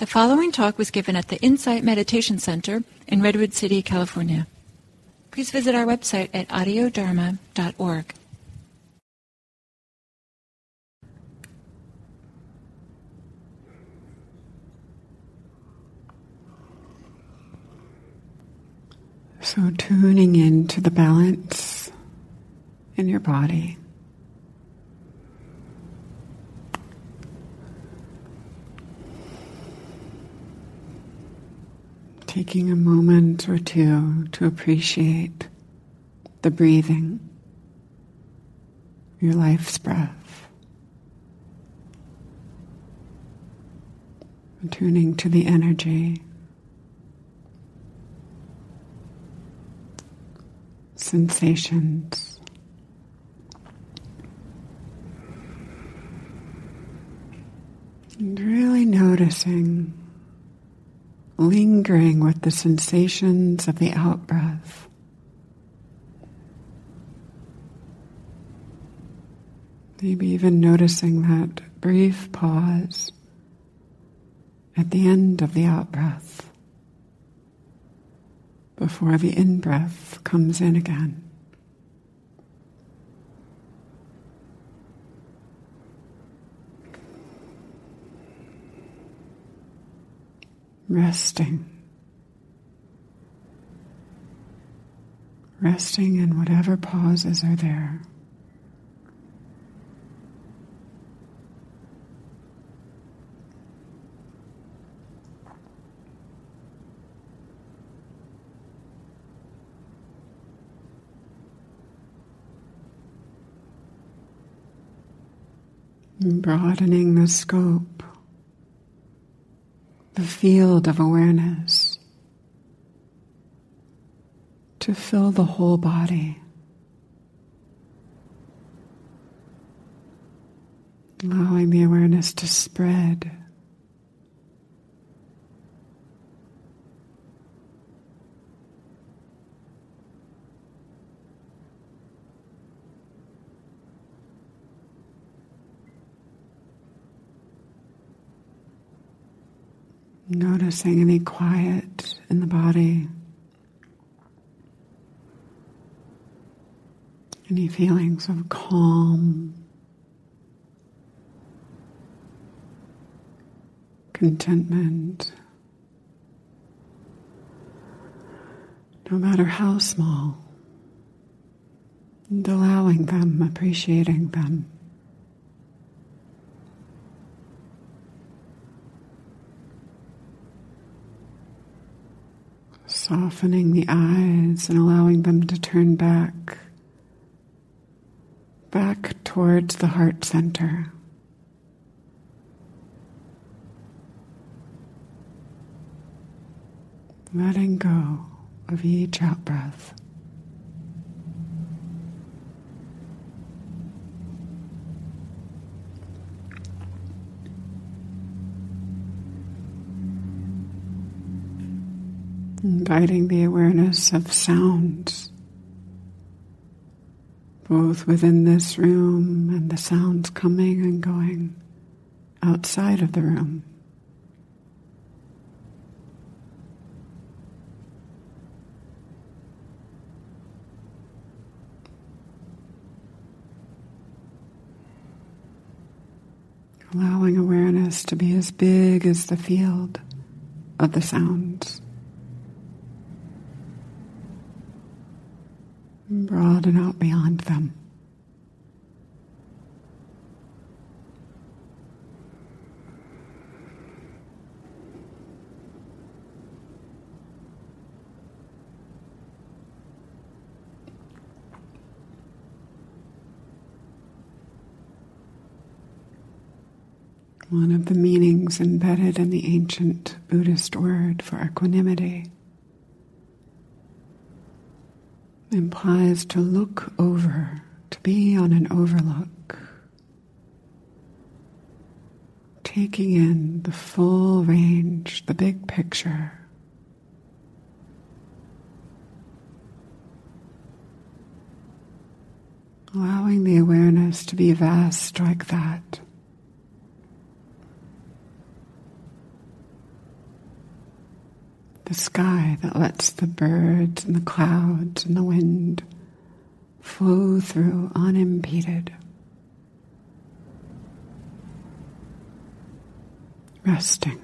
The following talk was given at the Insight Meditation Center in Redwood City, California. Please visit our website at audiodharma.org. So, tuning into the balance in your body. Taking a moment or two to appreciate the breathing, your life's breath. Tuning to the energy. sensations. And really noticing, lingering with the sensations of the out breath. Maybe even noticing that brief pause at the end of the out breath before the in breath comes in again. Resting. Resting in whatever pauses are there. broadening the scope, the field of awareness to fill the whole body. Allowing the awareness to spread Noticing any quiet in the body, any feelings of calm, contentment, no matter how small, and allowing them, appreciating them. Softening the eyes and allowing them to turn back, back towards the heart center. Letting go of each out breath. Inviting the awareness of sounds, both within this room and the sounds coming and going outside of the room. Allowing awareness to be as big as the field of the sounds. Broaden out beyond them. One of the meanings embedded in the ancient Buddhist word for equanimity implies to look over, to be on an overlook, taking in the full range, the big picture. Allowing the awareness to be vast like that. The sky that lets the birds and the clouds and the wind flow through unimpeded. Resting.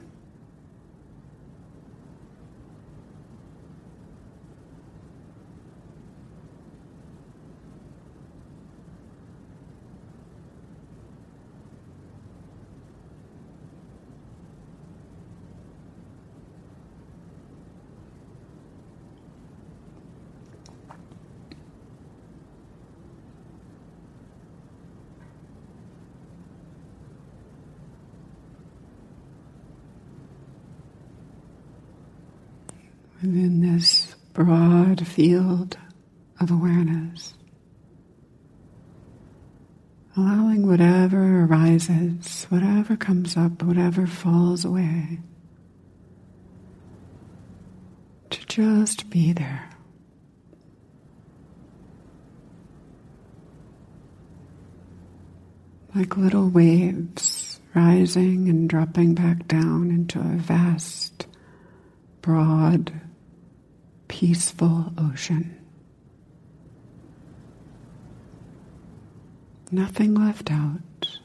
Within this broad field of awareness. Allowing whatever arises, whatever comes up, whatever falls away, to just be there. Like little waves rising and dropping back down into a vast, broad, peaceful ocean. Nothing left out.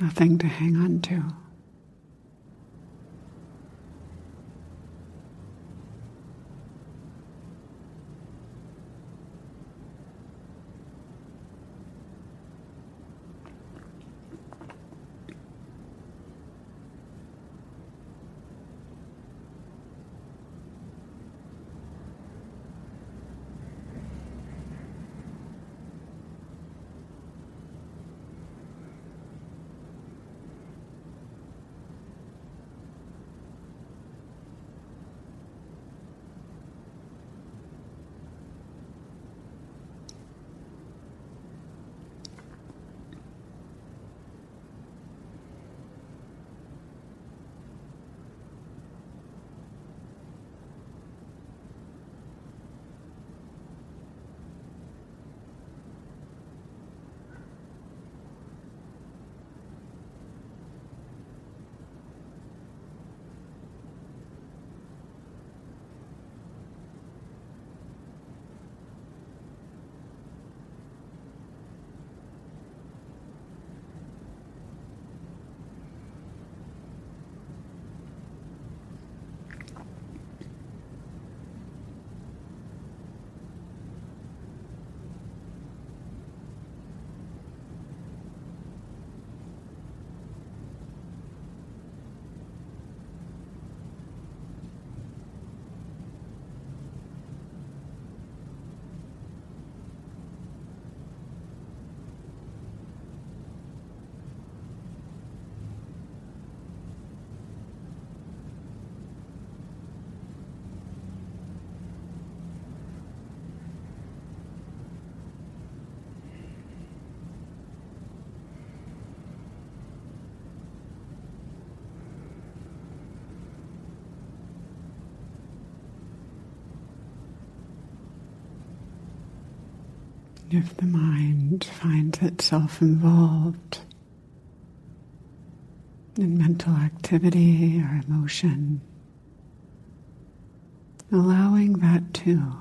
Nothing to hang on to. If the mind finds itself involved in mental activity or emotion, allowing that too.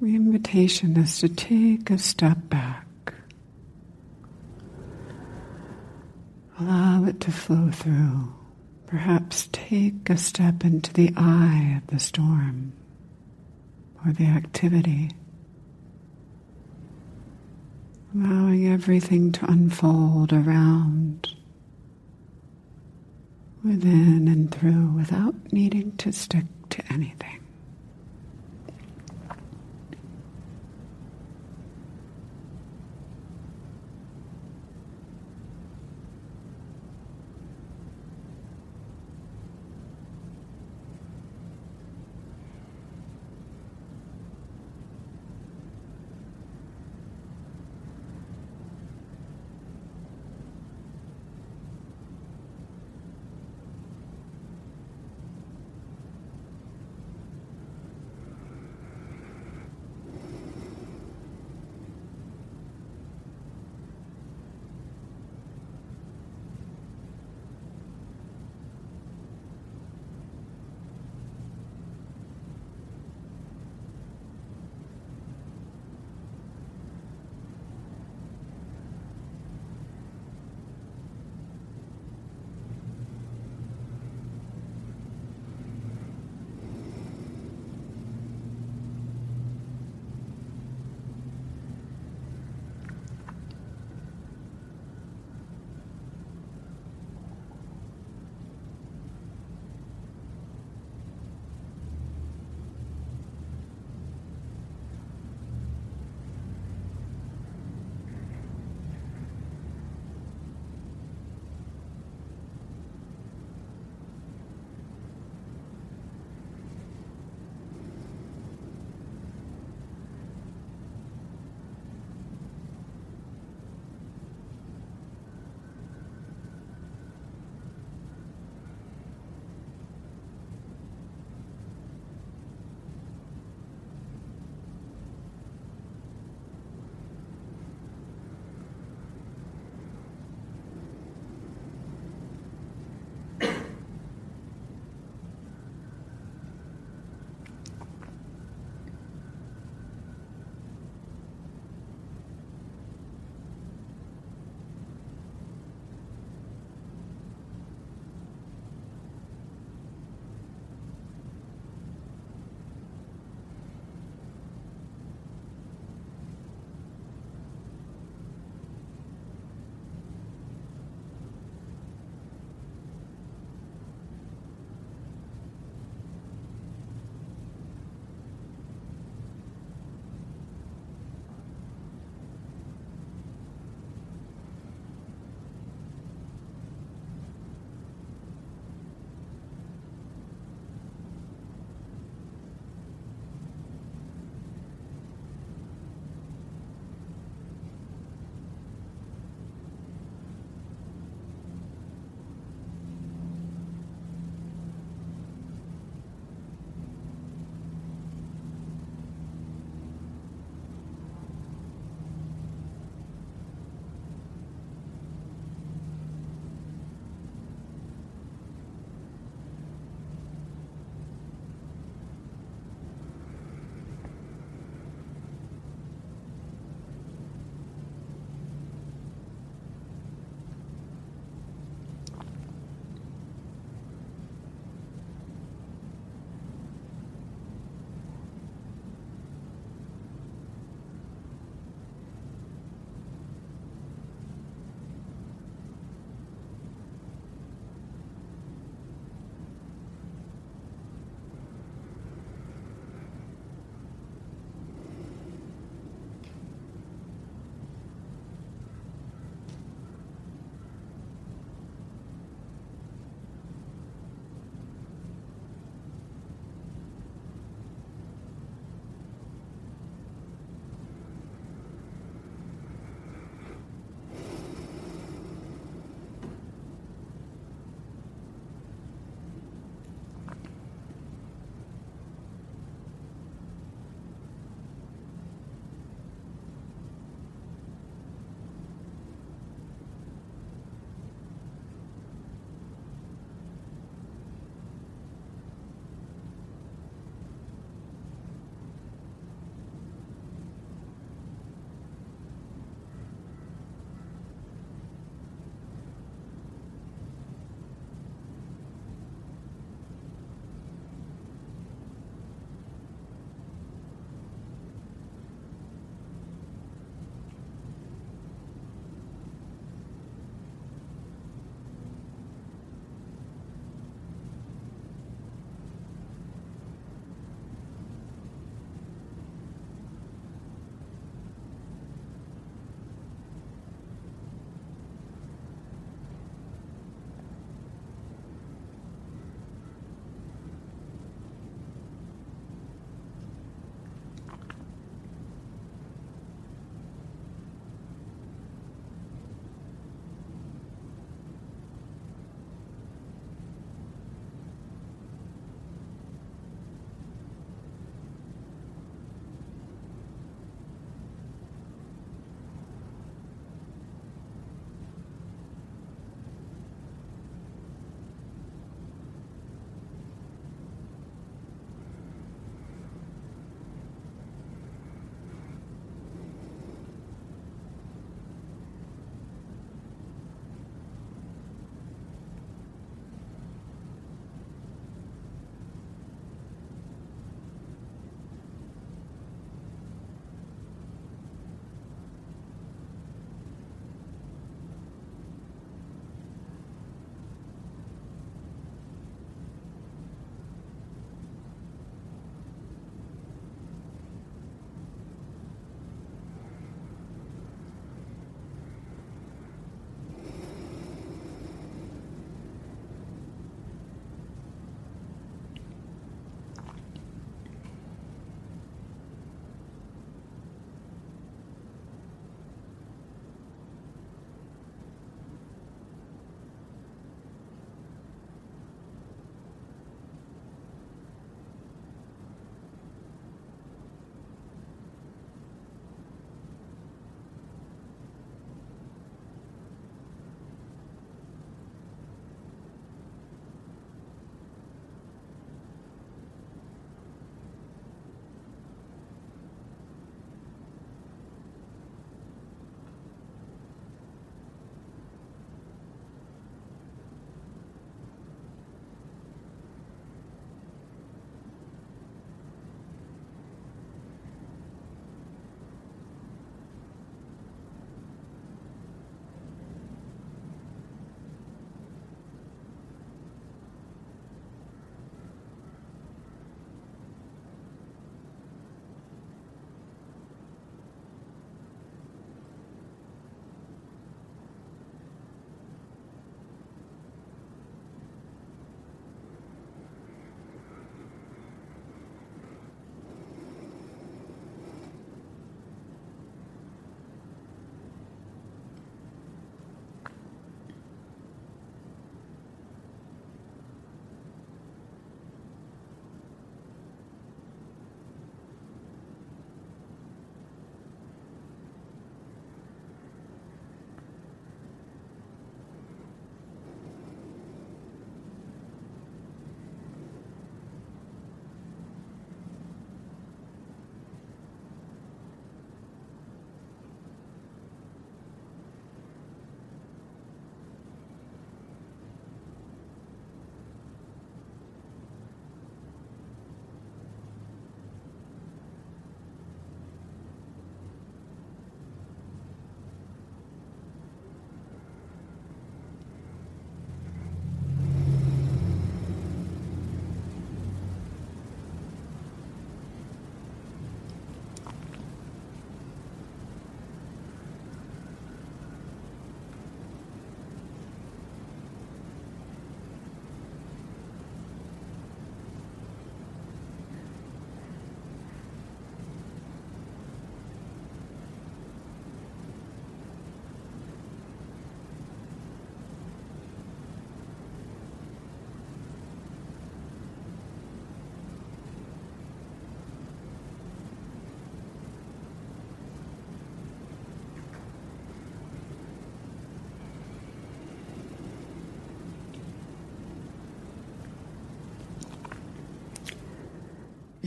The invitation is to take a step back. Allow it to flow through. Perhaps take a step into the eye of the storm or the activity allowing everything to unfold around, within and through without needing to stick to anything.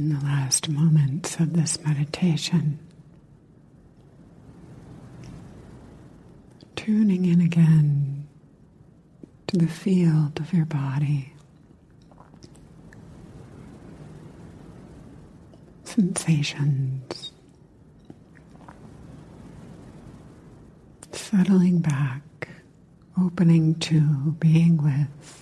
In the last moments of this meditation. Tuning in again to the field of your body. Sensations. Settling back, opening to being with.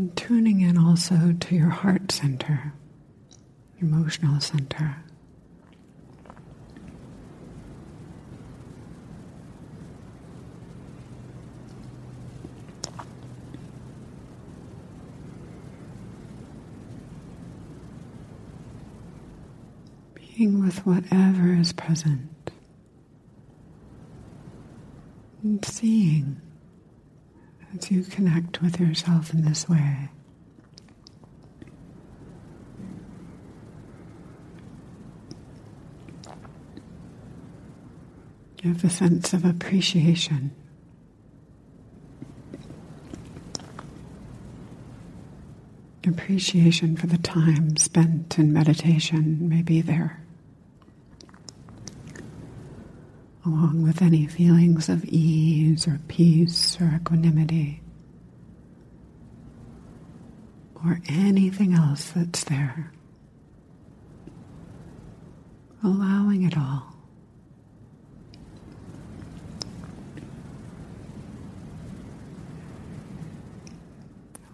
And tuning in also to your heart center, emotional center. Being with whatever is present and seeing you connect with yourself in this way. You have a sense of appreciation. Appreciation for the time spent in meditation may be there. Along with any feelings of ease or peace or equanimity or anything else that's there. Allowing it all.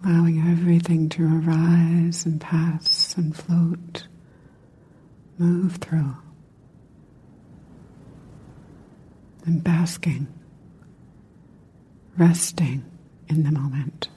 Allowing everything to arise and pass and float, move through. And basking, resting in the moment.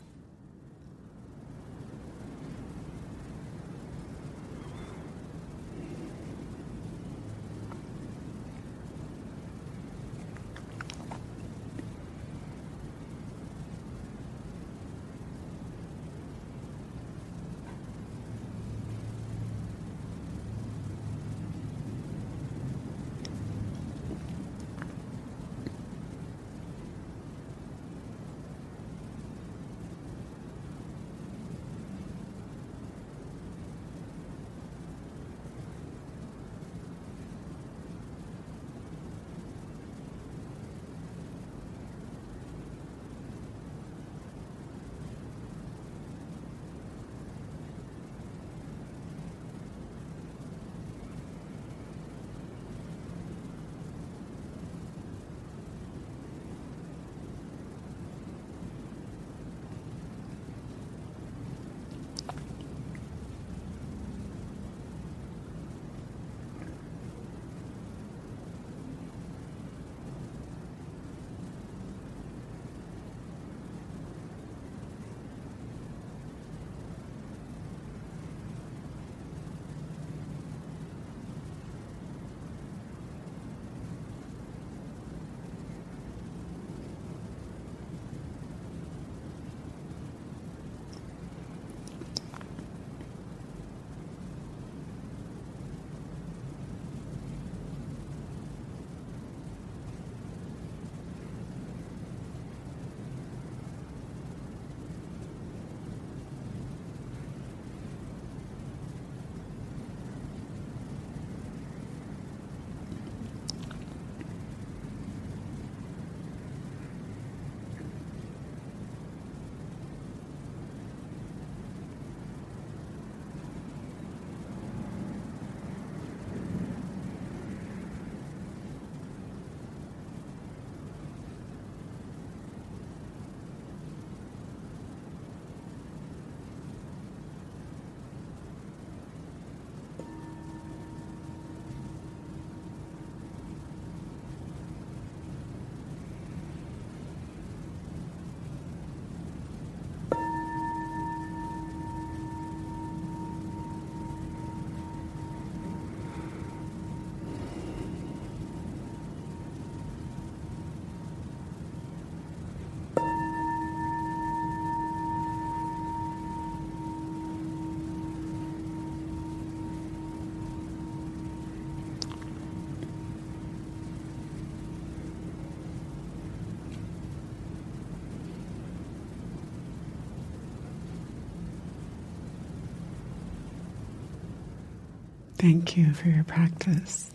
Thank you for your practice.